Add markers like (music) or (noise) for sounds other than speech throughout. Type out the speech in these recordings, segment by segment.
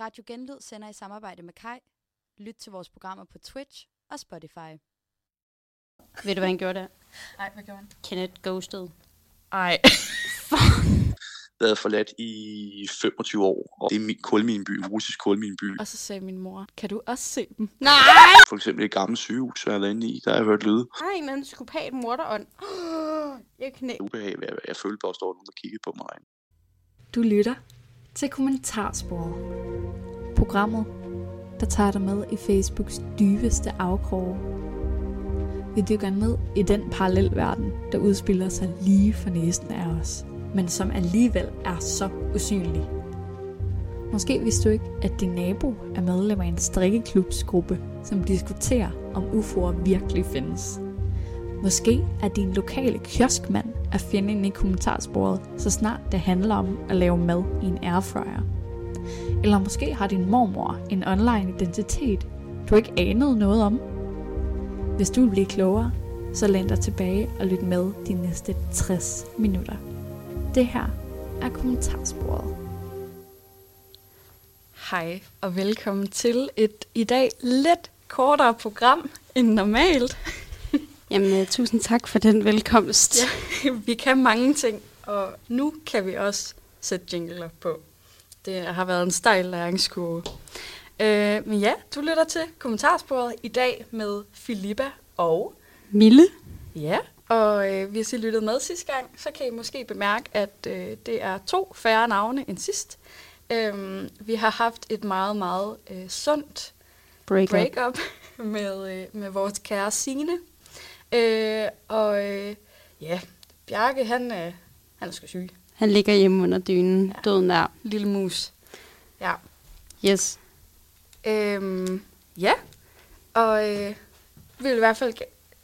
Radio Genlyd sender i samarbejde med Kai. Lyt til vores programmer på Twitch og Spotify. Ved du, hvad han gjorde der? Nej, hvad gjorde han? Kenneth ghosted. Ej. (laughs) været forladt i 25 år, og det er min kulmineby, russisk kulminby. og så sagde min mor, kan du også se dem? Nej! For eksempel et gammelt sygehus, jeg har været inde i, der har jeg hørt lyde. Nej, men psykopat morderånd. (gasps) Jeg knæ. Ubehag, jeg, jeg følte bare, at der var nogen, der kiggede på mig. Du lytter til Kommentarsporet. Programmet, der tager dig med i Facebooks dybeste afkroge. Vi dykker ned i den parallelverden, der udspiller sig lige for næsten af os, men som alligevel er så usynlig. Måske vidste du ikke, at din nabo er medlem af en strikkeklubsgruppe, som diskuterer, om UFO'er virkelig findes. Måske er din lokale kioskmand at finde inde i kommentarsporet, så snart det handler om at lave mad i en airfryer. Eller måske har din mormor en online identitet, du ikke anede noget om. Hvis du vil blive klogere, så læn dig tilbage og lyt med de næste 60 minutter. Det her er kommentarsporet. Hej, og velkommen til et i dag lidt kortere program end normalt. (laughs) Jamen, uh, tusind tak for den velkomst. Ja, (laughs) vi kan mange ting, og nu kan vi også sætte jingler på. Det har været en stejl læringskurve. Øh, men ja, du lytter til kommentarsporet i dag med Filippa og Mille? Ja, og øh, hvis I lyttede med sidste gang, så kan I måske bemærke, at øh, det er to færre navne end sidst. Øhm, vi har haft et meget, meget øh, sundt Break, Break break-up (laughs) med, øh, med vores kære Signe. Øh, og øh, ja, Bjarke, han, øh, han er sgu syg. Han ligger hjemme under dynen. Ja. Døden der. Lille mus. Ja. Yes. Øhm, ja, og øh, vi vil i hvert fald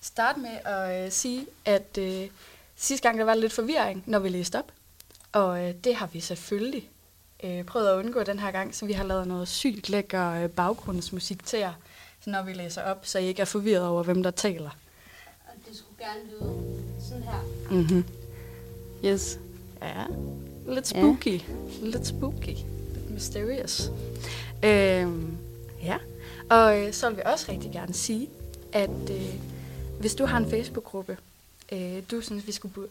starte med at øh, sige, at øh, sidste gang der var lidt forvirring, når vi læste op. Og øh, det har vi selvfølgelig øh, prøvet at undgå den her gang, så vi har lavet noget sygt lækker øh, baggrundsmusik til jer, så når vi læser op, så I ikke er forvirret over, hvem der taler. Og det skulle gerne lyde sådan her. Mm-hmm. Yes. Ja, lidt spooky. Ja. Lidt spooky. Lidt mysterious. Øhm, ja, og øh, så vil vi også rigtig gerne sige, at øh, hvis du har en Facebook-gruppe, øh, du synes, vi skulle bu-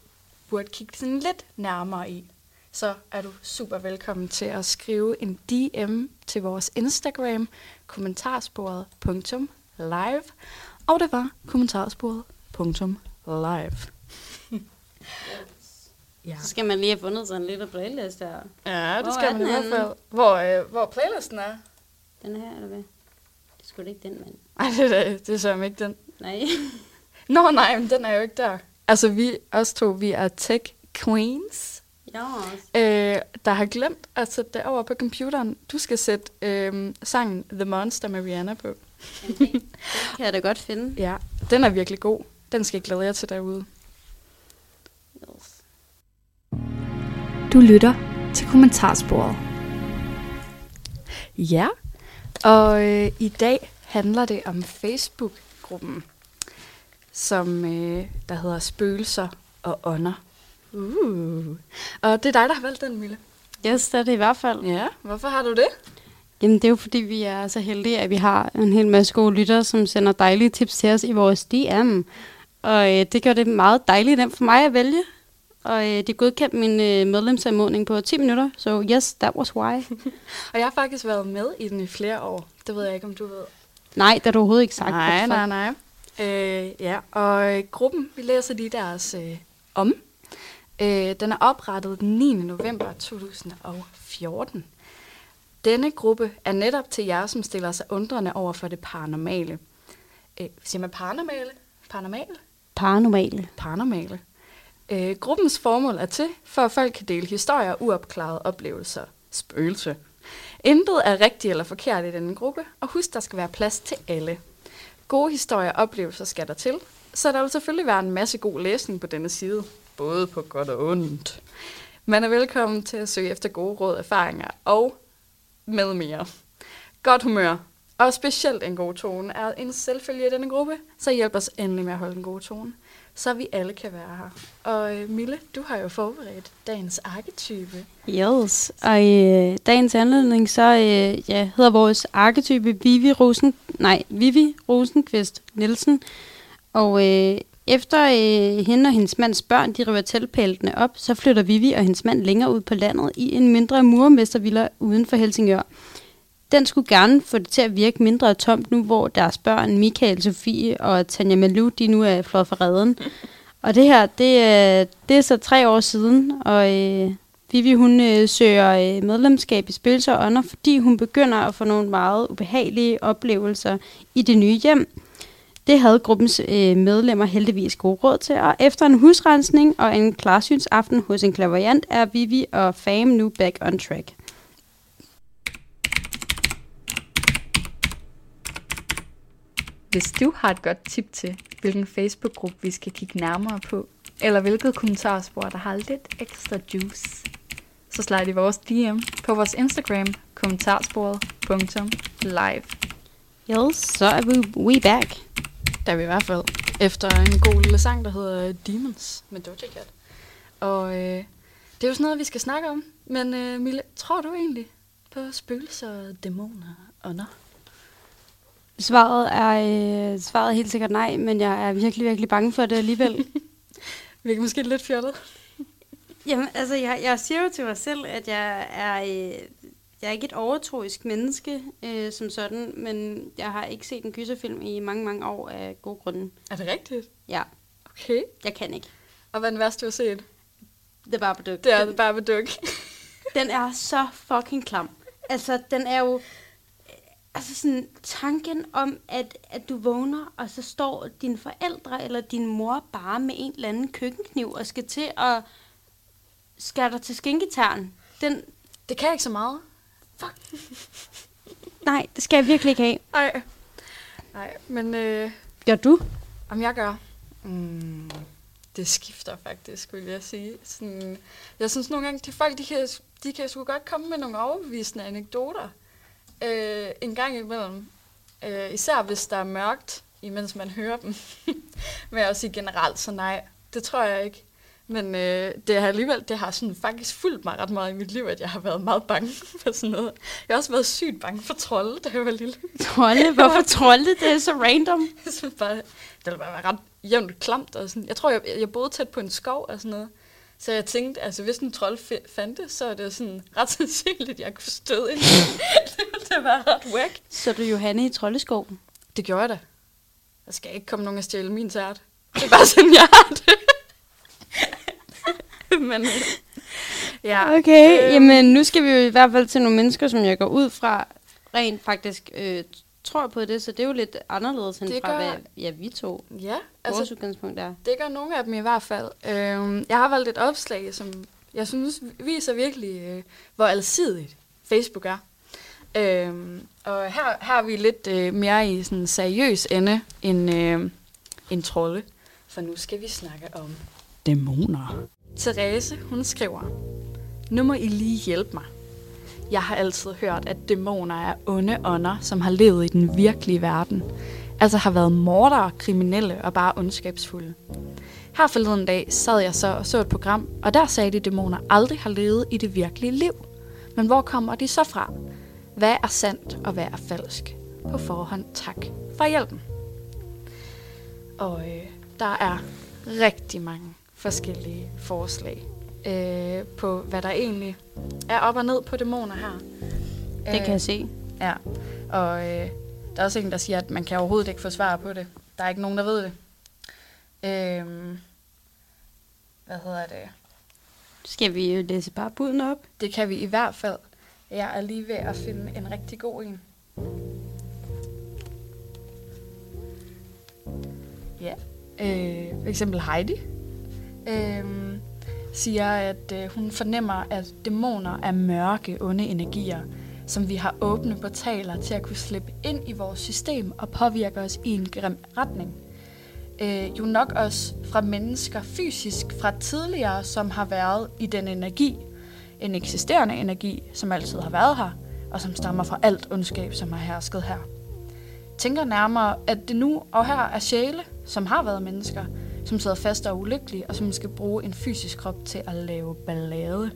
burde kigge sådan lidt nærmere i, så er du super velkommen til at skrive en DM til vores Instagram, kommentarsporet.live, og det var kommentarsporet.live. (laughs) ja. Så skal man lige have fundet sådan en lille playlist her. Ja, det Hvor skal er man i den hvert fald. Hvor, øh, hvor playlisten er. Den her, eller hvad? Det skulle ikke den, mand. Ej, det er, det er så ikke den. Nej. Nå nej, men den er jo ikke der. Altså, vi os to, vi er tech queens, ja. øh, der har glemt at sætte det over på computeren. Du skal sætte øh, sangen The Monster med Rihanna på. Det, det kan jeg da godt finde. Ja, den er virkelig god. Den skal jeg glæde jer til derude. Du lytter til Kommentarsporet. Ja, og øh, i dag handler det om Facebook-gruppen, som øh, der hedder Spøgelser og Ånder. Uh. Og det er dig, der har valgt den, Mille. Yes, det er det i hvert fald. Ja, hvorfor har du det? Jamen, det er jo fordi, vi er så heldige, at vi har en hel masse gode lyttere, som sender dejlige tips til os i vores DM. Og øh, det gør det meget dejligt nemt for mig at vælge. Og øh, de godkendte min øh, medlemsanmodning på 10 minutter, så so yes, that was why. (laughs) Og jeg har faktisk været med i den i flere år. Det ved jeg ikke, om du ved. nej, det er du overhovedet ikke sagt. nej, nej, nej. Øh, ja, og øh, gruppen, vi læser lige deres øh, om. Øh, den er oprettet den 9. november 2014. Denne gruppe er netop til jer, som stiller sig undrende over for det paranormale. Øh, siger man paranormale? Paranormale? Paranormale. paranormale. Øh, gruppens formål er til, for at folk kan dele historier og uopklarede oplevelser. Spøgelse. Intet er rigtigt eller forkert i denne gruppe, og husk, der skal være plads til alle. Gode historier og oplevelser skal der til, så der vil selvfølgelig være en masse god læsning på denne side, både på godt og ondt. Man er velkommen til at søge efter gode råd, erfaringer og med mere. Godt humør og specielt en god tone er en selvfølge i denne gruppe, så hjælp os endelig med at holde en god tone så vi alle kan være her. Og øh, Mille, du har jo forberedt dagens arketype. Yes, og i øh, dagens anledning, så øh, ja, hedder vores arketype Vivi, Rosen, nej, Vivi Rosenqvist Nielsen. Og øh, efter øh, hende og hendes mands børn, de river teltpæltene op, så flytter Vivi og hendes mand længere ud på landet i en mindre murmestervilla uden for Helsingør. Den skulle gerne få det til at virke mindre tomt nu, hvor deres børn, Michael, Sofie og Tanja Malou, de nu er flået for redden. Og det her, det, er- det er så tre år siden, og øh, Vivi hun øh, søger øh, medlemskab i Spøgelser og Ånder, fordi hun begynder at få nogle meget ubehagelige oplevelser i det nye hjem. Det havde gruppens øh, medlemmer heldigvis god råd til, og efter en husrensning og en klarsynsaften hos en klaverjant, er Vivi og Fam nu back on track. Hvis du har et godt tip til, hvilken Facebook-gruppe vi skal kigge nærmere på, eller hvilket kommentarspor, der har lidt ekstra juice, så slide i vores DM på vores Instagram, kommentarsporet.live. Yes, så er vi we back. Der er vi i hvert fald efter en god lille sang, der hedder Demons med Doja Cat. Og øh, det er jo sådan noget, vi skal snakke om. Men øh, Mille, tror du egentlig på spøgelser, dæmoner og ånder? Svaret er, øh, svaret er helt sikkert nej, men jeg er virkelig, virkelig bange for det alligevel. (laughs) Virker måske lidt fjollet. Jamen, altså, jeg, jeg siger jo til mig selv, at jeg er, øh, jeg er ikke et overtroisk menneske øh, som sådan, men jeg har ikke set en gyserfilm i mange, mange år af gode grunde. Er det rigtigt? Ja, Okay. jeg kan ikke. Og hvad er den værste, du har set? Det er bare produkt. Det er The Babadook. den er så fucking klam. Altså, den er jo... Altså sådan tanken om, at, at du vågner, og så står dine forældre eller din mor bare med en eller anden køkkenkniv og skal til at skære dig til skinketern. Den, Det kan jeg ikke så meget. nej, det skal jeg virkelig ikke have. Nej. Nej, men øh, Gør du? om jeg gør... Mm, det skifter faktisk, vil jeg sige. Sådan, jeg synes nogle gange, de folk, de kan, de kan sgu godt komme med nogle overbevisende anekdoter. Øh, en gang imellem. Øh, især hvis der er mørkt, imens man hører dem. (laughs) Men jeg vil sige generelt, så nej, det tror jeg ikke. Men øh, det har alligevel, det har sådan faktisk fulgt mig ret meget i mit liv, at jeg har været meget bange (laughs) for sådan noget. Jeg har også været sygt bange for trolde, da jeg var lille. Trolde? Hvorfor trolde? Det er så random. (laughs) Jeg synes bare, det ville bare være ret jævnt klamt. Og sådan. Jeg tror, jeg, jeg boede tæt på en skov og sådan noget. Så jeg tænkte, altså hvis en trold fandtes, så er det sådan ret sandsynligt, at jeg kunne støde ind. (laughs) det være ret whack. Så du Johanne i Troldeskoven? Det gjorde jeg da. Der skal ikke komme nogen og stjæle min tært. Det er bare sådan, jeg har det. (laughs) Men øh, ja. Okay, øhm, jamen nu skal vi jo i hvert fald til nogle mennesker, som jeg går ud fra rent faktisk øh, tror på det, så det er jo lidt anderledes end Det fra, gør- hvad ja, vi to. Ja, Altså, vores altså udgangspunkt er. Det gør nogle af dem i hvert fald. Øhm, jeg har valgt et opslag, som jeg synes viser virkelig, øh, hvor alsidigt Facebook er. Øhm, og her, her er vi lidt øh, mere i sådan en seriøs ende end, øh, end trolde. For nu skal vi snakke om dæmoner. Therese, hun skriver, Nu må I lige hjælpe mig. Jeg har altid hørt, at dæmoner er onde ånder, som har levet i den virkelige verden. Altså har været mordere, kriminelle og bare ondskabsfulde. Her forleden dag sad jeg så og så et program, og der sagde de, at dæmoner aldrig har levet i det virkelige liv. Men hvor kommer de så fra? Hvad er sandt og hvad er falsk? På forhånd tak for hjælpen. Og øh, der er rigtig mange forskellige forslag øh, på, hvad der egentlig er op og ned på dæmoner her. Det kan jeg se. Ja, og øh, der er også en, der siger, at man kan overhovedet ikke få svar på det. Der er ikke nogen, der ved det. Øhm, hvad hedder det? Skal vi jo læse bare buden op? Det kan vi i hvert fald. Jeg er lige ved at finde en rigtig god en. Ja. Øh, for eksempel Heidi øh, siger, at øh, hun fornemmer, at dæmoner er mørke, onde energier, som vi har åbne portaler til at kunne slippe ind i vores system og påvirke os i en grim retning. Øh, jo nok også fra mennesker fysisk fra tidligere, som har været i den energi, en eksisterende energi, som altid har været her, og som stammer fra alt ondskab, som har hersket her. Tænker nærmere, at det nu og her er sjæle, som har været mennesker, som sidder fast og ulykkelige, ulykkelig, og som skal bruge en fysisk krop til at lave ballade.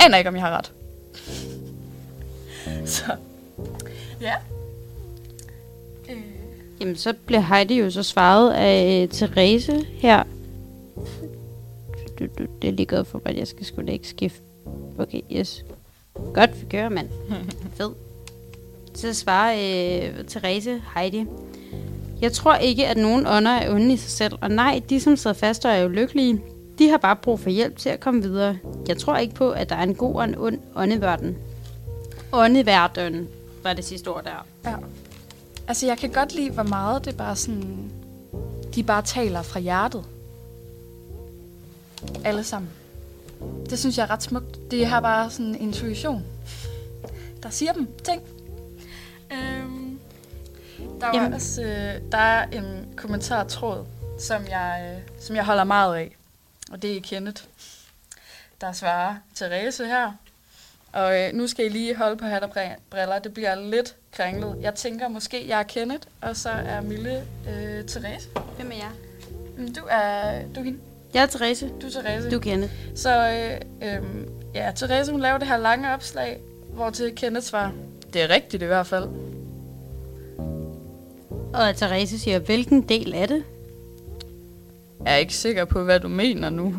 Aner ikke, om jeg har ret. (laughs) Så, ja. Øh, Jamen, så bliver Heidi jo så svaret af øh, Therese her. Det er lige godt for mig, at jeg skal sgu da ikke skifte. Okay, yes. Godt, vi kører, mand. (laughs) Fed. Så svarer øh, Therese Heidi. Jeg tror ikke, at nogen ånder er onde i sig selv. Og nej, de som sidder fast og er ulykkelige, de har bare brug for hjælp til at komme videre. Jeg tror ikke på, at der er en god og en ond åndeverden. Åndeverden var det sidste ord der. Ja. Altså, jeg kan godt lide, hvor meget det bare sådan... De bare taler fra hjertet. Alle sammen. Det synes jeg er ret smukt. Det har bare sådan en intuition. Der siger dem ting. Øhm, der var Jamen. også øh, der er en kommentartråd, som jeg, øh, som jeg holder meget af. Og det er Kenneth, der svarer Therese her. Og øh, nu skal I lige holde på hat og br- briller. Det bliver lidt kringlet. Jeg tænker måske, jeg er Kenneth, og så er Mille øh, Therese. Hvem er jeg? Mm, Du er, du er hende. Jeg er Therese. Du er Therese. Du kender. Så øh, øh, ja, Therese hun laver det her lange opslag, hvor til Kenneth svarer, det er rigtigt i hvert fald. Og Therese siger, hvilken del er det? Jeg er ikke sikker på, hvad du mener nu.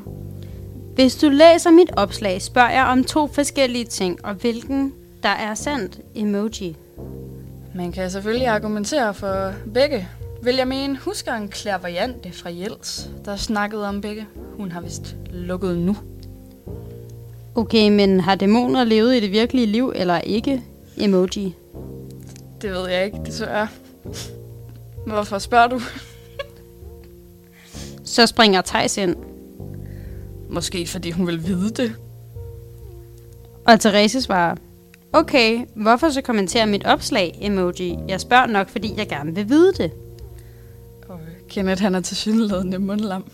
Hvis du læser mit opslag, spørger jeg om to forskellige ting, og hvilken der er sandt emoji. Man kan selvfølgelig argumentere for begge. Vil jeg mene, husker en clairvoyante fra Jels, der snakkede om begge. Hun har vist lukket nu. Okay, men har dæmoner levet i det virkelige liv, eller ikke? Emoji. Det ved jeg ikke, desværre. Hvorfor spørger du? Så springer Thijs ind, Måske fordi hun vil vide det. og Therese svarer, Okay, hvorfor så kommentere mit opslag, emoji? Jeg spørger nok, fordi jeg gerne vil vide det. Kenneth, han er til synligheden mundlam.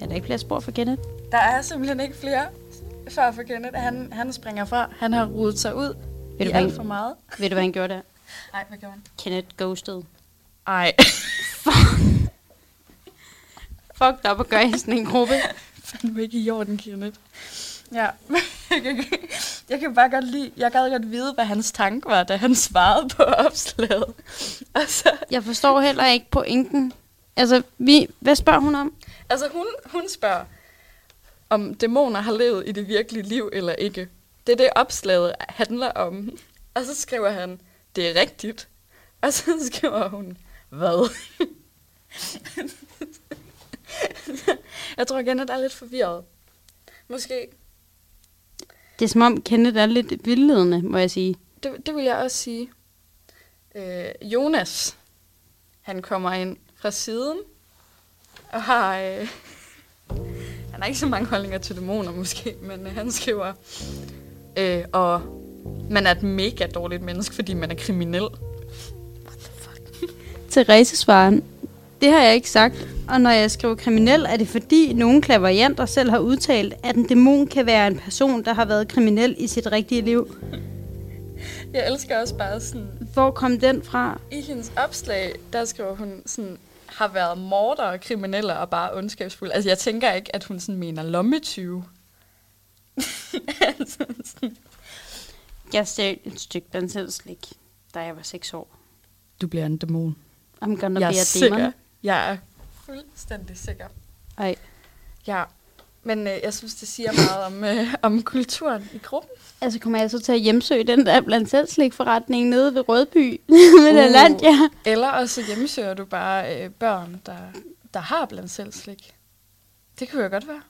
Er der ikke flere spor for Kenneth? Der er simpelthen ikke flere før for Kenneth. Han, han springer fra. Han har rodet sig ud Ved i du, hvad alt for meget. ved du, hvad han gjorde der? (laughs) Nej, hvad gjorde han? Kenneth ghosted. Ej, (laughs) Fuck op og gør i sådan en gruppe. (laughs) fandme ikke i orden, Kenneth. Ja, jeg kan, bare godt lide, jeg gad godt vide, hvad hans tanke var, da han svarede på opslaget. (laughs) Altså, Jeg forstår heller ikke pointen. Altså, vi, hvad spørger hun om? altså hun, hun spørger, om dæmoner har levet i det virkelige liv eller ikke. Det er det, opslaget handler om. Og så skriver han, det er rigtigt. Og så (laughs) skriver hun, hvad? (laughs) jeg tror igen, at der er lidt forvirret. Måske. Det er som om Kenneth er lidt vildledende, må jeg sige. Det, det vil jeg også sige. Øh, Jonas, han kommer ind fra siden og har... Øh, (laughs) han har ikke så mange holdninger til dæmoner måske, men øh, han skriver... Øh, og man er et mega dårligt menneske, fordi man er kriminel. Therese svarer, det har jeg ikke sagt. Og når jeg skriver kriminel, er det fordi nogle klaverjanter selv har udtalt, at en dæmon kan være en person, der har været kriminel i sit rigtige liv. Jeg elsker også bare sådan... Hvor kom den fra? I hendes opslag, der skriver hun sådan har været morder og kriminelle og bare ondskabsfulde. Altså, jeg tænker ikke, at hun sådan mener lommetyve. (laughs) altså, sådan. Jeg stjal et stykke danselslik, da jeg var 6 år. Du bliver en dæmon. I'm gonna Jeg be a sikker. demon. Jeg er fuldstændig sikker. Ej. Ja, men øh, jeg synes, det siger meget om, øh, om kulturen i gruppen. Altså kommer jeg så til at hjemsøge den der blandt selv slikforretning nede ved Rødby (laughs) med uh. land, ja. Eller også hjemmesøger du bare øh, børn, der, der har blandt selv slik. Det kunne jo godt være.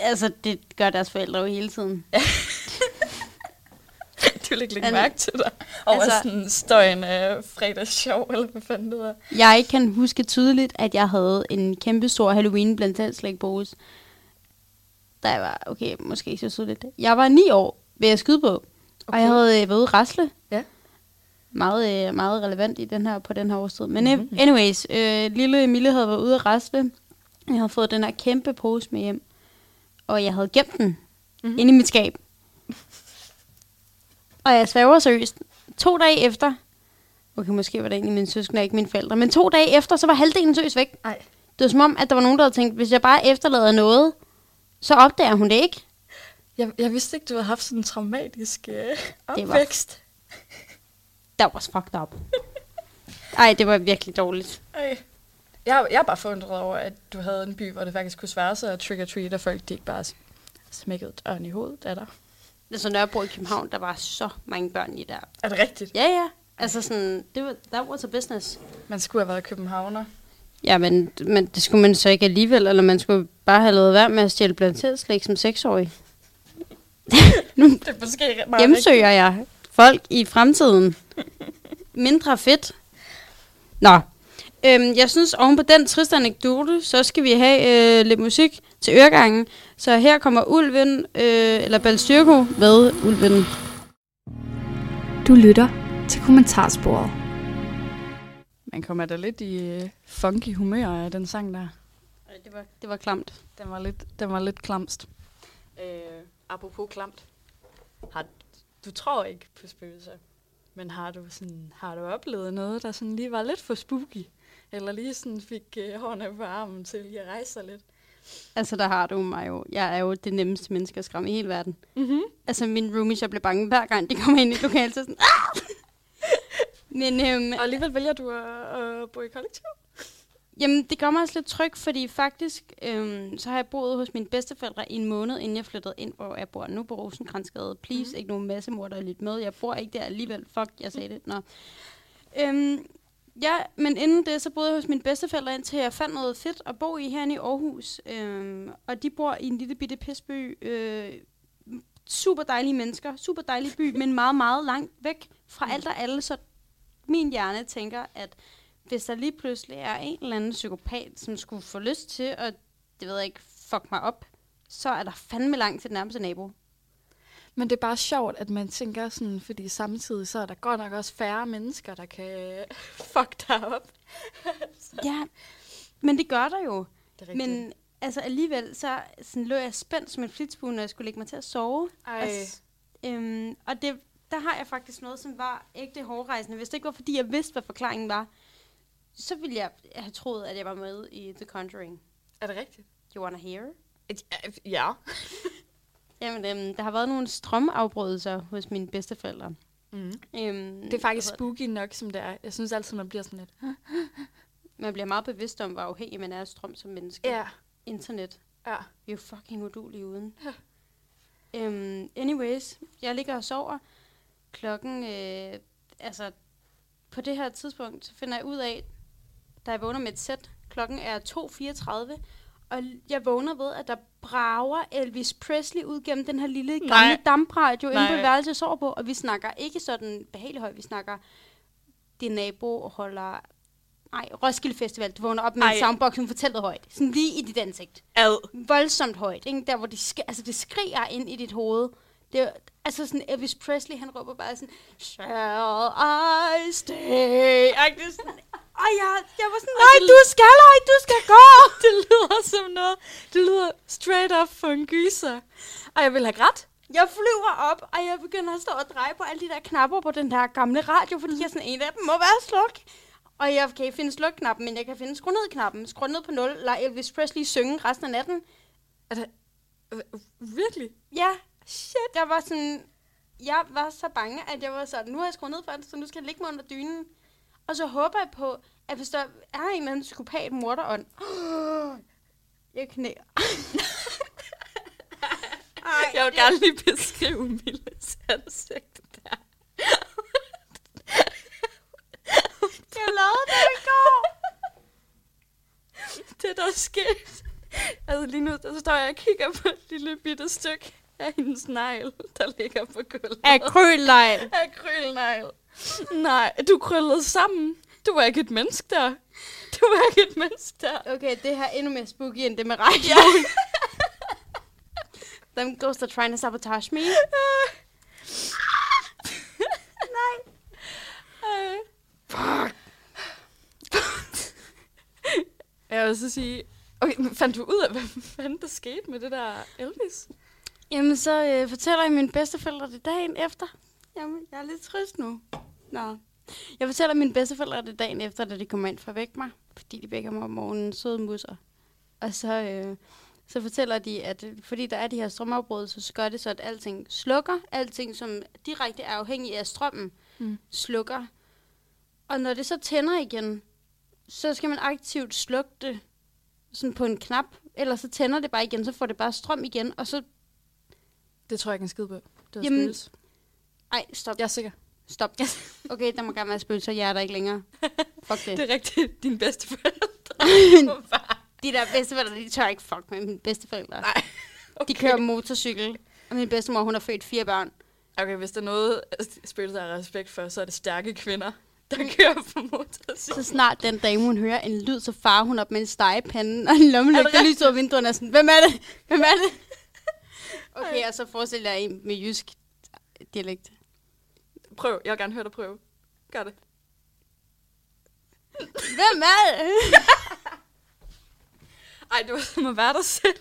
Altså, det gør deres forældre jo hele tiden. (laughs) Du vil ikke lægge mærke til dig over altså- sådan støjen af fredagsshow, eller hvad fanden det hedder. Jeg kan huske tydeligt, at jeg havde en kæmpe stor Halloween blandt selv slikpose. Jeg var, okay, måske ikke så tydeligt. Jeg var ni år, vil jeg skyde på. Okay. Og jeg havde øh, været ude rasle. Ja. Meget, øh, meget relevant i den her, på den her årstid. Men Mhm. mm-hmm. anyways, øh, lille Emilie havde været ude at rasle. Jeg havde fået den her kæmpe pose med hjem. Og jeg havde gemt den Mhm. mm-hmm. inde i mit skab. Og jeg svæver seriøst. To dage efter, Okay, måske var det egentlig mine søskende ikke mine forældre. Men to dage efter, så var halvdelen søs væk. Nej. Det var som om, at der var nogen, der havde tænkt, hvis jeg bare efterlader noget, så opdager hun det ikke. Jeg, jeg vidste ikke, du havde haft sådan en traumatisk øh, var- opvækst. That was fucked up. Ej, det var virkelig dårligt. Ej. Jeg, jeg er bare forundret over, at du havde en by, hvor det faktisk kunne svære sig at trick or treat, og folk de ikke bare smækkede døren i hovedet af dig. Altså Nørrebro i København, der var så mange børn i der. Er det rigtigt? Ja, ja. Altså sådan, det var, that was a business. Man skulle have været københavner. Ja, men, men det skulle man så ikke alligevel, eller man skulle bare have lavet være med at stjæle blandt som seksårig. (laughs) Det er måske meget Hjemsøger jeg folk i fremtiden. Mindre fedt. Nå, øhm, jeg synes oven på den triste anekdote, så skal vi have øh, lidt musik til øregangen. Så her kommer Ulven, øh, eller Balstyrko med Ulven. Du lytter til kommentarsporet. Man kommer da lidt i øh, funky humør af den sang der. Det var, det var klamt. Den var lidt, den var lidt klamst. Øh, apropos klamt. Har, du tror ikke på spøgelser, men har du, sådan, har du oplevet noget, der sådan lige var lidt for spooky? Eller lige sådan fik øh, hårene på armen til lige at rejse sig lidt? Altså, der har du mig jo. Jeg er jo det nemmeste menneske at skræmme i hele verden. Mm-hmm. Altså, min roomies, jeg bliver bange hver gang, de kommer ind i lokalet. Så sådan, "Ah!" Men øhm, Og alligevel vælger du at, at bo i kollektiv? Jamen, det gør mig også lidt tryg, fordi faktisk, øhm, så har jeg boet hos mine bedsteforældre i en måned, inden jeg flyttede ind, hvor jeg bor nu på Rosenkransgade. Please, mm. ikke nogen massemor, der er lidt med. Jeg bor ikke der alligevel. Fuck, jeg sagde det. Nå. Øhm, ja, men inden det, så boede jeg hos mine bedsteforældre, indtil jeg fandt noget fedt at bo i herinde i Aarhus. Øhm, og de bor i en lille bitte pisby. Øh, super dejlige mennesker, super dejlig by, men meget, meget langt væk fra alt og alle, så min hjerne tænker, at hvis der lige pludselig er en eller anden psykopat, som skulle få lyst til at, det ved jeg ikke, fuck mig op, så er der fandme langt til den nærmeste nabo. Men det er bare sjovt, at man tænker sådan, fordi samtidig så er der godt nok også færre mennesker, der kan (laughs) fuck dig op. (laughs) Ja, men det gør der jo. Det er rigtigt. Men altså alligevel, så sådan, lå jeg spændt som en flitsbue, når jeg skulle lægge mig til at sove. Ej. Altså, øhm, og det, der har jeg faktisk noget, som var ægte hårdrejsende. Hvis det ikke var, fordi jeg vidste, hvad forklaringen var, så ville jeg have troet, at jeg var med i The Conjuring. Er det rigtigt? You wanna hear? Ja. (laughs) Jamen, øhm, der har været nogle strømafbrydelser hos mine bedsteforældre. Mm. Øhm, Det er faktisk spooky nok, som det er. Jeg synes altid, man bliver sådan lidt... Man bliver meget bevidst om, hvor afhængig man er af strøm som menneske. Ja. Internet. Ja. Vi er jo fucking udulige uden. øhm, anyways, jeg ligger og sover. Klokken, øh, altså på det her tidspunkt, så finder jeg ud af, da jeg vågner med et sæt, klokken er 2.34, og jeg vågner ved, at der brager Elvis Presley ud gennem den her lille gamle Nej. dampradio inde på værelset, jeg sover på, og vi snakker ikke sådan behageligt højt, vi snakker, din nabo holder, nej, Roskilde Festival, du vågner op med Ej. en soundbox, hun fortæller højt, sådan lige i dit ansigt Ad. voldsomt højt, ikke? Der, hvor de sk- altså, det skriger ind i dit hoved. Det er, altså sådan Elvis Presley, han råber bare sådan, Shall I stay? Agtigt sådan. Og jeg, jeg var sådan, nej, du skal ej, du skal gå. (laughs) Det lyder som noget... Det lyder straight up for en gyser. Og jeg vil have grædt. Jeg flyver op, og jeg begynder at stå og dreje på alle de der knapper på den der gamle radio, fordi jeg sådan, en af dem må være sluk. Og jeg kan ikke finde slukknappen, men jeg kan finde skru ned knappen. Skru ned på 0, lad Elvis Presley synge resten af natten. Er det... Øh, Virkelig? Ja, shit. Jeg var sådan, jeg var så bange, at jeg var sådan, nu har jeg skruet ned for det, så nu skal jeg ligge mig under dynen. Og så håber jeg på, at hvis der er en eller anden psykopat morderånd, (gasps) jeg knæer. (laughs) Ej, Jeg vil gerne lige beskrive Milles ansigt der. (laughs) Jeg lavede det i går. (laughs) Det, der er sket. Altså lige nu, der står jeg og kigger på et lille bitte stykke af hendes negl, der ligger på gulvet. Akryllegn. Akrylnegl. Nej, du krøllede sammen. Du var ikke et menneske der. Du var ikke et menneske der. Okay, det her er endnu mere spooky end det med radioen. (laughs) Them ghosts are trying to sabotage me. (laughs) Nej. Øh. Fuck. Jeg vil så sige... Okay, fandt du ud af, hvad fanden der skete med det der Elvis? Jamen, så øh, fortæller jeg mine bedsteforældre det dagen efter. Jamen, jeg er lidt trist nu. Nå, Jeg fortæller mine bedsteforældre det dagen efter, da de kommer ind for at vække mig, fordi de vækker mig om morgenen, søde musser. Og så, øh, så fortæller de, at øh, fordi der er de her strømafbrud, så gør det så, at alting slukker. Alting, som direkte er afhængig af strømmen, Mm. slukker. Og når det så tænder igen, så skal man aktivt slukke det sådan på en knap, eller så tænder det bare igen, så får det bare strøm igen, og så... Det tror jeg ikke en skid på. Det var Jamen. Ej, stop. Jeg er sikker. Stop. (laughs) Okay, der må gerne være spøgelser, jeg er der ikke længere. Fuck det. (laughs) Det er rigtigt. Din bedste forældre. (laughs) De der bedsteforældre, de tør ikke fuck med mine bedsteforældre. Nej. Okay. De kører motorcykel, og min bedstemor, hun har født fire børn. Okay, hvis der er noget, spøgelser har respekt for, så er det stærke kvinder, der kører på motorcykel. Så snart den dame, hun hører en lyd, så farer hun op med en stegepande og en lommelygte, der lyser af vinduerne og sådan, hvem er det? Hvem er det? Okay, og så forestiller jeg en med jysk dialekt. Prøv. Jeg vil gerne høre dig prøve. Gør det. Hvem er det? (laughs) Ej, som at være dig selv.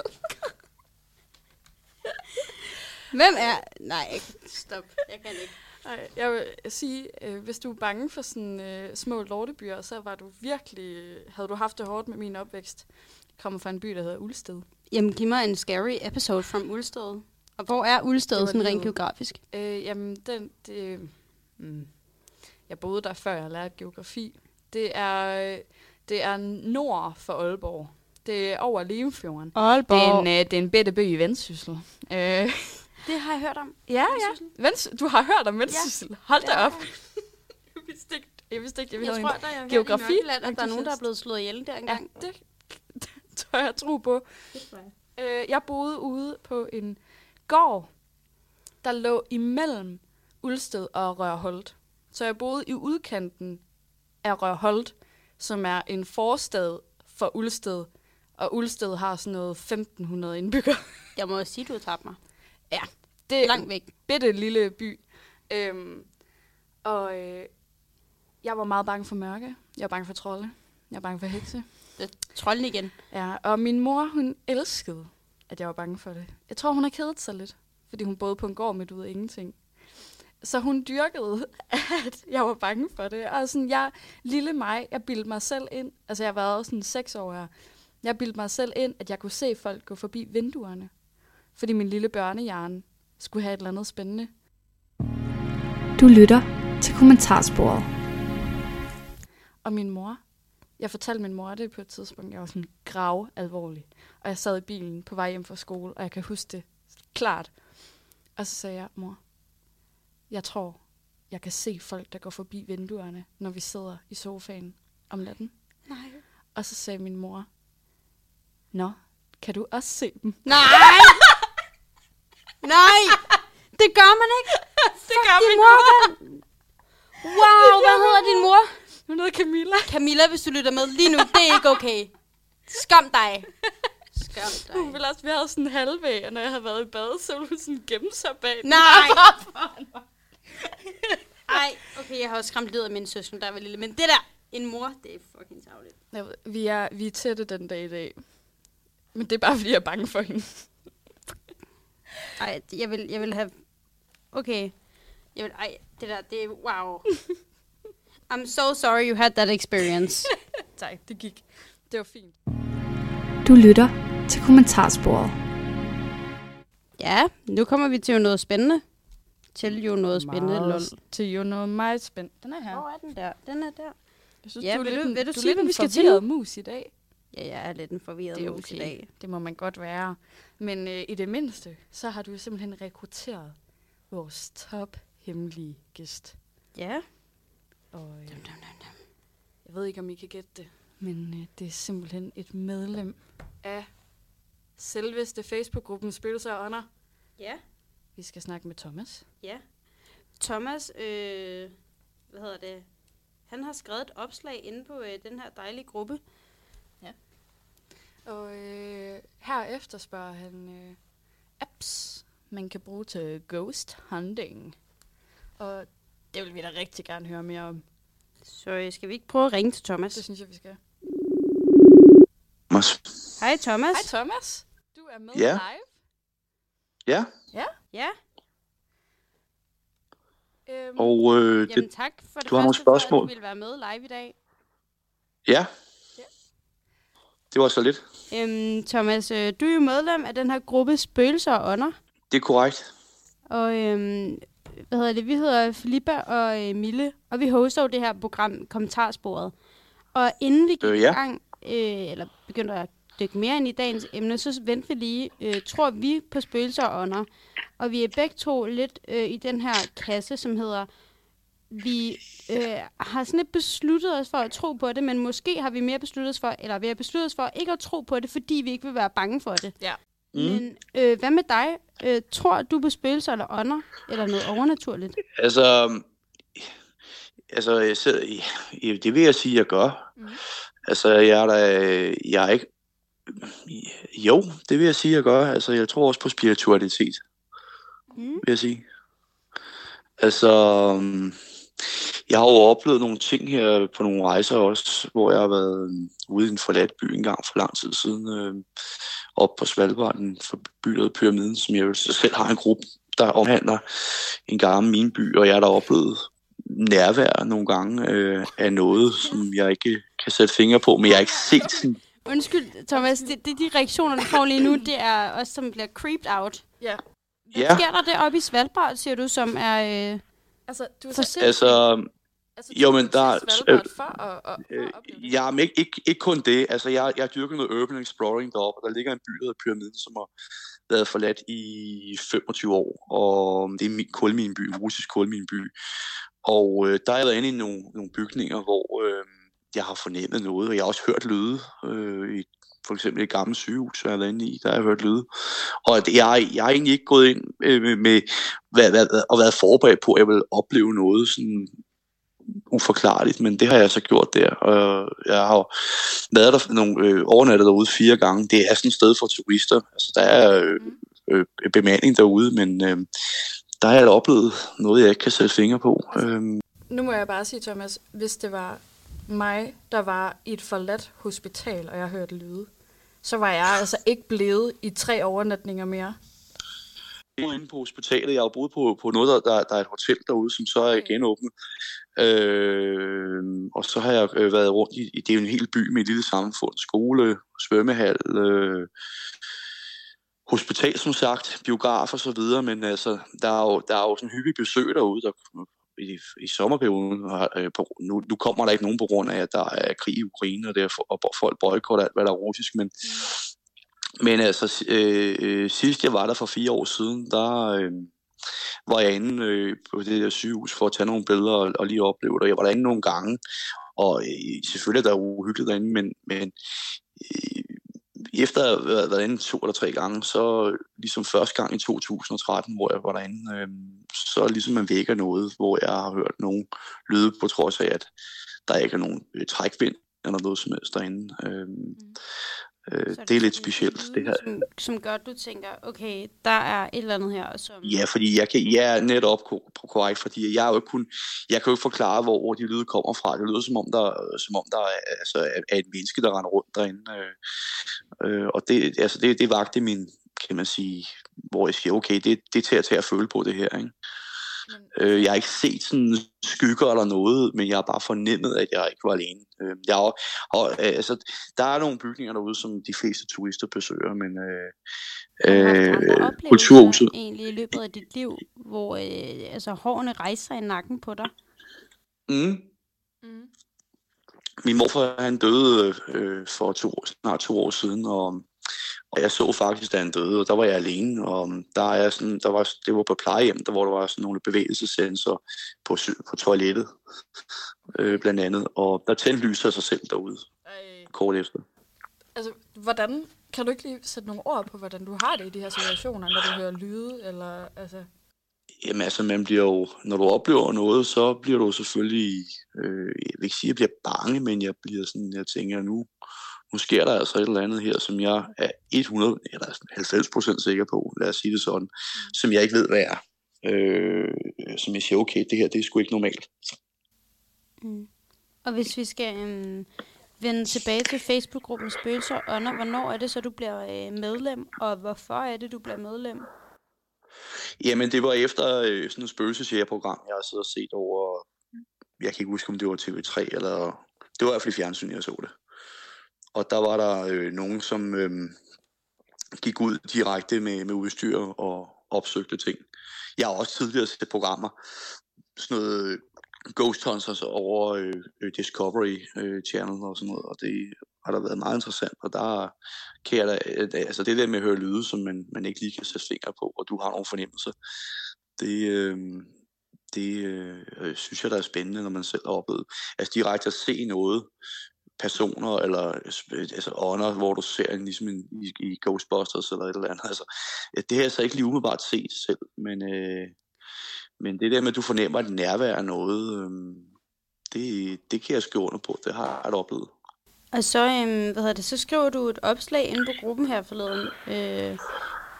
Hvem er... Nej, stop. Jeg kan ikke. Ej, jeg vil sige, øh, hvis du er bange for sådan øh, små lortebyer, så var du virkelig, øh, havde du haft det hårdt med min opvækst. Jeg kommer fra en by, der hedder Ulsted. Jamen, giv mig en scary episode from Ulsted. Og hvor er Ulsted sådan rent geografisk? Øh, jamen, den, det, mm, jeg boede der før jeg lærte geografi. Det er, øh, det er nord for Aalborg. Det er over Limfjorden. Det er Aalborg. en, øh, det er en bitte by i Vendsyssel. Øh, Det har jeg hørt om. ja, ja. Vends, du har hørt om Vendsyssel. Ja. Hold da Ja. op. jeg vidste ikke, jeg vidste ikke, jeg, Jeg havde tror, der er geografi- Nørreland, at der er nogen, der er blevet slået ihjel der Ja, engang. det, det (laughs) tør jeg tro på. Øh, jeg boede ude på en gård, der lå imellem Ulsted og Rørholt. Så jeg boede i udkanten af Rørholt, som er en forstad for Ulsted. Og Ulsted har sådan noget 1500 indbyggere. (laughs) Jeg må sige, du har tabt mig. Det er Langt væk. en bitte lille by. Øhm, og øh, jeg var meget bange for mørke. Jeg var bange for trolde. Jeg var bange for hekse. Trolden igen. Ja, og min mor, hun elskede, at jeg var bange for det. Jeg tror, hun har kedet sig lidt, fordi hun boede på en gård midt ude af ingenting. Så hun dyrkede, at jeg var bange for det. Og sådan, jeg, lille mig, jeg bildte mig selv ind, altså jeg har været sådan seks år her, jeg bildte mig selv ind, at jeg kunne se folk gå forbi vinduerne. Fordi min lille børnehjerne skulle have et eller andet spændende. Du lytter til kommentarsporet. Og min mor, jeg fortalte min mor det på et tidspunkt, jeg var sådan grav alvorlig. Og jeg sad i bilen på vej hjem fra skole, og jeg kan huske det klart. Og så sagde jeg, mor, jeg tror, jeg kan se folk, der går forbi vinduerne, når vi sidder i sofaen om natten. Nej. Og så sagde min mor, Nå, kan du også se dem? Nej! Nej! Det gør man ikke. (laughs) det gør Din mor, hvad? Wow, hvad hedder din mor? Hun hedder Camilla. Camilla, hvis du lytter med lige nu, det er ikke okay. Skam dig. Skam Hun dig. ville også, havde sådan halvvæg, og når jeg havde været i bad, så ville hun sådan gemme sig bag den. Nej. (laughs) Ej, okay, jeg har også skræmt af min søster, der var lille. Men det der, en mor, det er fucking savligt. Ved, vi, er, vi er tætte den dag i dag. Men det er bare, fordi jeg er bange for hende. Ej, jeg vil, jeg vil have... Okay. Jeg vil, ej, det der, det er... Wow. I'm so sorry you had that experience. (laughs) Tak, det gik. Det var fint. Du lytter til kommentarsporet. ja, nu kommer vi til noget spændende. Til jo noget spændende, lol. Til jo noget meget spændende. Den er her. Hvor er den der? Den er der. Jeg synes, Ja, du er vil lidt du- vil du du sige, lidt en vi skal til forvirret mus i dag. Ja, jeg er lidt en forvirret Det er mus okay. i dag. Det må man godt være. Men øh, i det mindste, så har du simpelthen rekrutteret vores top hemmelige gæst. Ja. Og, øh, jeg ved ikke, om I kan gætte det, men øh, det er simpelthen et medlem af selveste Facebook-gruppen Spøgelser og Ånder. Ja. Vi skal snakke med Thomas. Ja. Thomas, øh, hvad hedder det? Han har skrevet et opslag inde på øh, den her dejlige gruppe. Og øh, her efterspørger han øh, apps, man kan bruge til ghost hunting. Og det vil vi da rigtig gerne høre mere om. Så øh, skal vi ikke prøve at ringe til Thomas? Det synes jeg, vi skal. Thomas. Hej Thomas. Hej Thomas, du er med Ja. live. Ja, Ja. Øhm, Og øh, det, Jamen tak for det du har nogle første for, at spørgsmål? du ville være med live i dag. ja, det var så lidt. Øhm, Thomas, øh, du er jo medlem af den her gruppe Spøgelser og Ånder. Det er korrekt. Og øhm, hvad hedder det? Vi hedder Filippa og øh, Mille, og vi hoster jo det her program Kommentarsporet. Og inden vi gik Øh, i ja. gang, øh, eller begyndte at dykke mere ind i dagens emne, så venter vi lige, øh, tror vi på spøgelser og ånder. Og vi er begge to lidt øh, i den her kasse, som hedder, vi øh, har sådan lidt besluttet os for at tro på det, men måske har vi mere besluttet os for, eller vi har besluttet os for ikke at tro på det, fordi vi ikke vil være bange for det. Ja. Mm. Men øh, hvad med dig? Øh, tror du på spøgelser eller ånder? Eller noget overnaturligt? Altså, altså jeg sidder, ja, det vil jeg sige, jeg gør. Mhm. Altså, jeg er da, jeg er ikke, jo, det vil jeg sige, jeg gør. Altså, jeg tror også på spiritualitet, Mm. vil jeg sige. Altså, øhm, jeg har jo oplevet nogle ting her på nogle rejser også, hvor jeg har været øhm, ude i en forladt by en gang for lang tid siden, øh, op på Svalbard, den forbydede pyramiden, som jeg jo selv har en gruppe, der omhandler en gammel minby, og jeg har da oplevet nærvær nogle gange øh, af noget, som jeg ikke kan sætte fingre på, men jeg har ikke set sådan Undskyld, Thomas, det, det, de reaktioner, du får lige nu, det er os, som bliver creeped out. Ja. Hvad Ja. sker der deroppe i Svalbard, siger du, som er... Øh, Altså, du er så, Altså, altså, jo, men er der- Svalbard for at, at, øh, for at jeg er ikke, ikke, ikke kun det. Altså, jeg, jeg dyrker noget urban exploring deroppe, og der ligger en by, der hedder Pyramiden, som har været forladt i 25 år, og det er min kulmineby, en russisk kulmineby. Og øh, der har jeg været inde i nogle, nogle bygninger, hvor øh, jeg har fornemmet noget, og jeg har også hørt lyde. Øh, i, for eksempel et gammelt sygehus, jeg har været inde i, der har jeg hørt lyde. Og jeg, jeg har egentlig ikke gået ind øh, med, med hvad, hvad, og været forberedt på, at jeg vil opleve noget sådan uforklarligt, men det har jeg så gjort der. Og jeg har været der nogle øh, overnattet derude fire gange. Det er sådan et sted for turister. Altså, der er øh, øh, bemanding derude, men øh, der har jeg da oplevet noget, jeg ikke kan sætte fingre på. Øh, Nu må jeg bare sige, Thomas, hvis det var mig, der var i et forladt hospital, og jeg hørte lyde, så var jeg altså ikke blevet i tre overnatninger mere. Jeg var inde på hospitalet. Jeg har boet på, på noget, der, der, er et hotel derude, som så er genåbnet. Øh, og så har jeg øh, været rundt i, i, det er jo en hel by med et lille samfund. Skole, svømmehal, øh, hospital som sagt, biograf og så videre. Men altså, der er jo, der er jo sådan hyppige besøg derude, der, i, i sommerperioden. Og, øh, på, nu, nu kommer der ikke nogen på grund af, at der er krig i Ukraine, og, derfor, og folk boykotter alt, hvad der er russisk. Men, men altså, øh, øh, sidst jeg var der for fire år siden, der øh, var jeg inde øh, på det der sygehus for at tage nogle billeder og, og lige opleve det. Jeg var derinde nogle gange, og øh, selvfølgelig er der uhyggeligt derinde, men, men øh, efter at have været derinde to eller tre gange, så ligesom første gang i 2013, hvor jeg var derinde, øh, så ligesom man vækker noget, hvor jeg har hørt nogle lyde, på trods af, at der ikke er nogen øh, trækvind eller noget som helst derinde. Øh, øh, det er lidt specielt, det her. Som, som gør, at du tænker, okay, der er et eller andet her, som... Ja, fordi jeg kan, ja, netop ko- ko- korrekt, fordi jeg er jo ikke kun, jeg kan jo ikke forklare, hvor, hvor de lyde kommer fra. Det lyder som om, der, som om der er, altså, er- er et menneske, der render rundt derinde. Øh, øh, og det, altså, det, det vagte min, kan man sige, hvor jeg siger, okay, det, det er til at, til at føle på det her. Ikke? Men, Øh, jeg har ikke set sådan skygger eller noget, men jeg har bare fornemmet, at jeg ikke var alene. Øh, jeg har, og, øh, altså, der er nogle bygninger derude, som de fleste turister besøger, men øh, øh, kulturhuset, egentlig i løbet af dit liv, hvor øh, altså, hårene rejser i nakken på dig? mm, mm, Min morfar han døde øh, for to, år- snart to år siden, og, og jeg så faktisk, da han døde, og der var jeg alene, og der er sådan, der var, det var på plejehjem, der, hvor der var sådan nogle bevægelsessensorer på, på toilettet, øh, blandt andet, og der tændte lyset sig selv derude, Ej. kort efter. Altså, hvordan, kan du ikke lige sætte nogle ord på, hvordan du har det i de her situationer, når du hører lyde, eller altså... Jamen altså, man bliver jo, når du oplever noget, så bliver du selvfølgelig, øh, jeg vil ikke sige, at jeg bliver bange, men jeg bliver sådan, jeg tænker, nu, nu sker der altså et eller andet her, som jeg er 100 eller 90 procent sikker på, lad os sige det sådan, som jeg ikke ved, hvad er. Øh, som jeg siger, okay, det her, det er sgu ikke normalt. Mm. Og hvis vi skal øhm, vende tilbage til Facebook-gruppen Spøgelser Ånder, hvornår er det så, du bliver øh, medlem, og hvorfor er det, du bliver medlem? Jamen, det var efter øh, sådan et spøgelsesjægerprogram, jeg har siddet og set over, jeg kan ikke huske, om det var TV3, eller det var i hvert fald i fjernsyn, jeg så det. Og der var der øh, nogen, som øh, gik ud direkte med, med udstyr og opsøgte ting. Jeg har også tidligere set programmer, sådan noget øh, Ghost Hunters over øh, Discovery øh, Channel og sådan noget, og det har der været meget interessant, og der kan jeg da, øh, altså det der med at høre lyde, som man, man ikke lige kan sætte fingre på, og du har nogle fornemmelser, det, øh, det øh, synes jeg, der er spændende, når man selv har oplevet. Altså direkte at se noget, personer eller øh, altså ånder, hvor du ser en, ligesom en, i, i Ghostbusters eller et eller andet. Altså, det har jeg så ikke lige umiddelbart set selv, men, øh, men det der med, at du fornemmer et nærvær af noget, øh, det, det kan jeg skrive under på. Det har jeg oplevet. Og så, øhm, hvad hedder det, så skriver du et opslag inde på gruppen her forleden. Øh,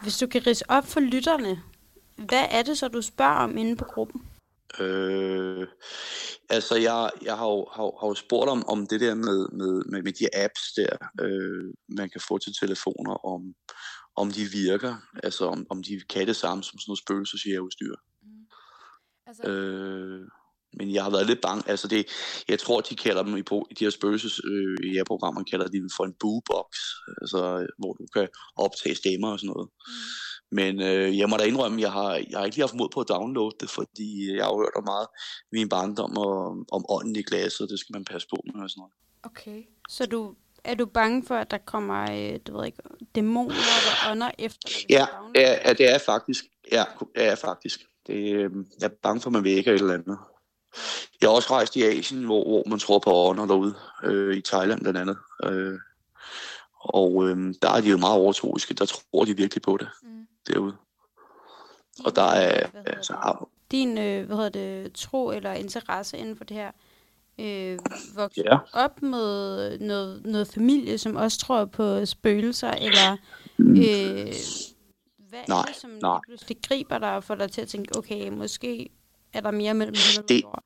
hvis du kan rise op for lytterne, hvad er det så, du spørger om inde på gruppen? Øh, altså, jeg, jeg har, jo, har, har jo spurgt om, om det der med, med, med, med de apps der, øh, man kan få til telefoner, om, om de virker, altså om, om de kan det samme som sådan noget spøgelsesjægerudstyr. Mm. Altså... Øh, men jeg har været lidt bange. Altså det, jeg tror, de kalder dem i, i de her spøgelses øh, programmer kalder de dem for en boobox, altså, hvor du kan optage stemmer og sådan noget. Mm. Men øh, jeg må da indrømme, jeg har, jeg har ikke lige haft mod på at downloade det, fordi jeg har hørt meget i min barndom om, om ånden i glasset, det skal man passe på med og sådan noget. Okay, så du, er du bange for, at der kommer, øh, du ved ikke, dæmoner eller ånder efter? Ja, ja, det er faktisk. Ja, det er faktisk. Det, øh, jeg er bange for, at man vækker et eller andet. Jeg har også rejst i Asien, hvor, hvor man tror på ånder derude, øh, i Thailand blandt andet. Øh, og øh, der er de jo meget overtroiske, der tror de virkelig på det mm. Derude. Din, og der er... Altså, har... Din, øh, hvad hedder det, tro eller interesse inden for det her, øh, vokset ja. op med noget, noget familie, som også tror på spøgelser, eller mm. øh, hvad nej, er det, som nej. pludselig griber dig og får dig til at tænke, okay, måske er der mere mellem himmel det, og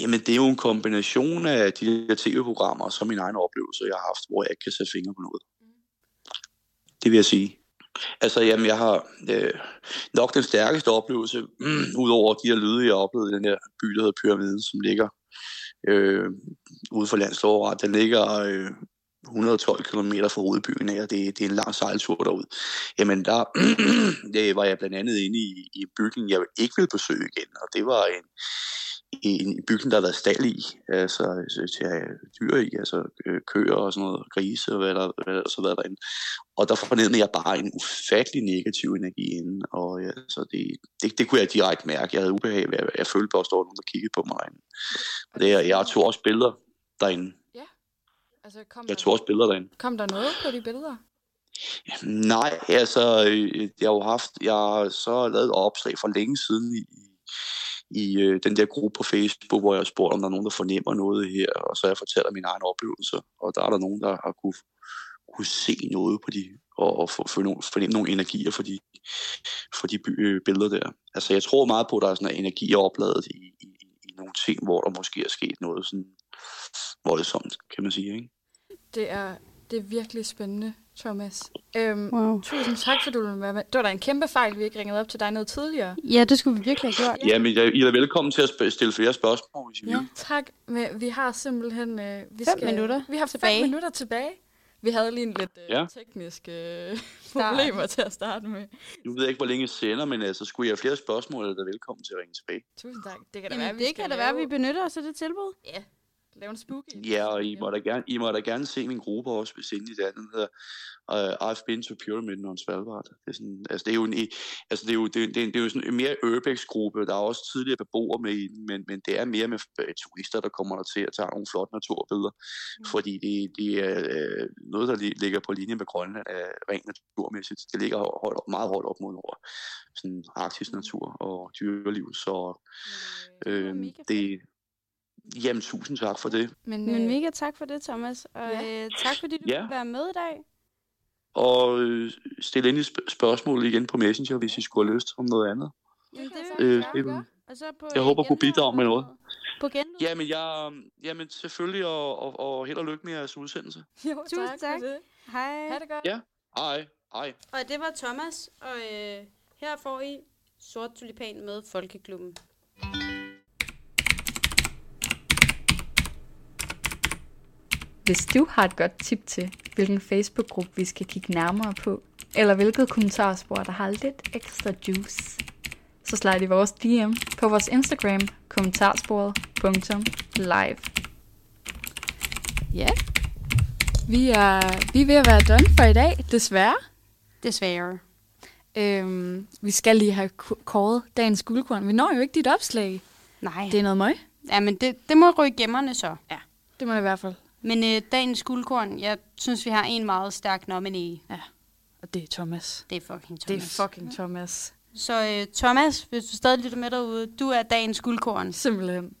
Jamen, det er jo en kombination af de der tv-programmer og så min egen oplevelse, jeg har haft, hvor jeg ikke kan sætte fingre på noget. Det vil jeg sige. Altså, jamen, jeg har øh, nok den stærkeste oplevelse, mm, udover de her lyde, jeg oplevede oplevet i den her by, der hedder Pyramiden, som ligger øh, ude for landslovret. Den ligger øh, 112 km fra hovedbyen af, og det, det er en lang sejltur derud. Jamen, der (clears throat) det var jeg blandt andet inde i, i bygningen, jeg ikke ville besøge igen, og det var en, en bygning, der har været stald i, altså til at have dyr i, altså øh, køer og sådan noget, grise og hvad der, hvad der så været derinde. Og der fornemmede jeg bare en ufattelig negativ energi inden, og ja, så det, det, det kunne jeg direkte mærke. Jeg havde ubehag ved, jeg følte bare, at der var nogen, der kiggede på mig derinde. Og det, jeg, jeg tog også billeder derinde. Ja. Altså, kom jeg tog også billeder derinde. Kom der noget på de billeder? Nej, altså, øh, jeg har jo haft, jeg har så lavet et opslag for længe siden i, i øh, den der gruppe på Facebook, hvor jeg spurgte, om der er nogen, der fornemmer noget her, og så jeg fortæller mine egne oplevelser, og der er der nogen, der har kunne, kunne se noget på de, og, og fornemme nogle energier for de, for de by, øh, billeder der. Altså jeg tror meget på, at der er sådan en energi opladet i, i, i nogle ting, hvor der måske er sket noget sådan voldsomt, kan man sige. Ikke? Det er, det er virkelig spændende. Thomas. Øhm, wow. Tusind tak, for du ville være med. Det var da en kæmpe fejl, vi ikke ringede op til dig noget tidligere. Ja, det skulle vi virkelig have gjort. Ja, men I er velkommen til at stille flere spørgsmål, hvis I ja, vil. Tak. Men vi har simpelthen... Øh, vi fem skal, minutter Vi har tilbage. fem minutter tilbage. Vi havde lige en lidt øh, ja. tekniske øh, problemer til at starte med. Nu ved jeg ikke, hvor længe jeg sender, men altså, skulle jeg have flere spørgsmål, er der velkommen til at ringe tilbage. Tusind tak. Det kan da Jamen, være, vi det kan da være, vi benytter os af det tilbud. Ja, lave en spooky. Ja, og I må da gerne, I må da gerne se min gruppe også, hvis endelig det er. Den hedder uh, I've been to Pyramid on Svalbard. Det er, sådan, altså, det er jo, en, altså, det er jo, det, det, det er jo sådan en mere urbex-gruppe. Der er også tidligere beboere med i den, men, men det er mere med øh, turister, der kommer der til at tage nogle flotte naturbilleder. Mm. Fordi det, det er øh, noget, der ligger på linje med Grønland er rent naturmæssigt. Det ligger højt, meget højt op mod nord. Sådan arktisk natur og dyreliv. Så øh, det, Jamen, tusind tak for det. Men, Men øh, mega tak for det, Thomas. Og ja. øh, tak fordi du ja. ville være med i dag. Og øh, stille ind i sp- spørgsmål igen på Messenger, hvis I skulle have lyst om noget andet. Ja, det vil øh, det, og så på jeg håber, at kunne bidrage med noget. På genlyd? Jamen, jeg, jamen selvfølgelig, og, og, og held og lykke med jeres udsendelse. (laughs) Jo, Tusind tak. tak. Hej. Ha' det godt. Ja, hej. Hej. Og det var Thomas, og øh, Her får I sort tulipan med Folkeklubben. Hvis du har et godt tip til, hvilken Facebook-gruppe vi skal kigge nærmere på, eller hvilket kommentarspor, der har lidt ekstra juice, så slide i vores DM på vores Instagram, kommentarsporet.live. Ja, vi er, vi er ved at være done for i dag, desværre. Desværre. Øhm, vi skal lige have kåret dagens guldkorn. Vi når jo ikke dit opslag. Nej. Det er noget møg. Ja, men det, det må ryge gemmerne så. Det må det i hvert fald. Men øh, dagens guldkorn, jeg synes, vi har en meget stærk nominee. Og det er Thomas. Det er fucking Thomas. Det er fucking Thomas. Så øh, Thomas, hvis du stadig lytter med derude, du er dagens guldkorn. Simpelthen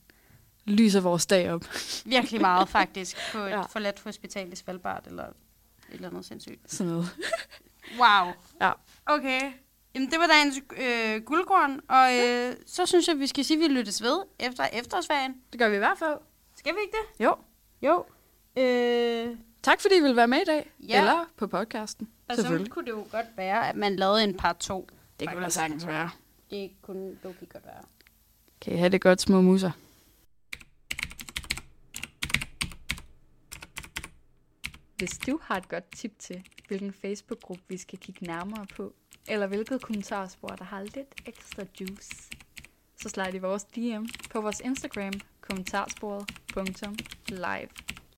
lyser vores dag op. Virkelig meget, faktisk, (laughs) på et Ja. ja. forladt hospital i Svalbard, eller et eller andet sindssygt. Sådan noget. (laughs) Wow. Ja. Okay. Jamen, det var dagens øh, guldkorn, og øh, så synes jeg, vi skal sige, at vi lyttes ved efter efterårsferien. Det gør vi i hvert fald. Skal vi ikke det? Jo. Jo. Øh, Tak fordi I ville være med i dag. Ja. Eller på podcasten. og så Selvfølgelig. kunne det jo godt være, at man lavede en part 2. Det kunne da sagtens være. Det kunne okay godt være. Kan I have det godt, små muser. Hvis du har et godt tip til, hvilken Facebook-gruppe vi skal kigge nærmere på, eller hvilket kommentarspor, der har lidt ekstra juice, så slide i vores DM på vores Instagram, kommentarsporet.live.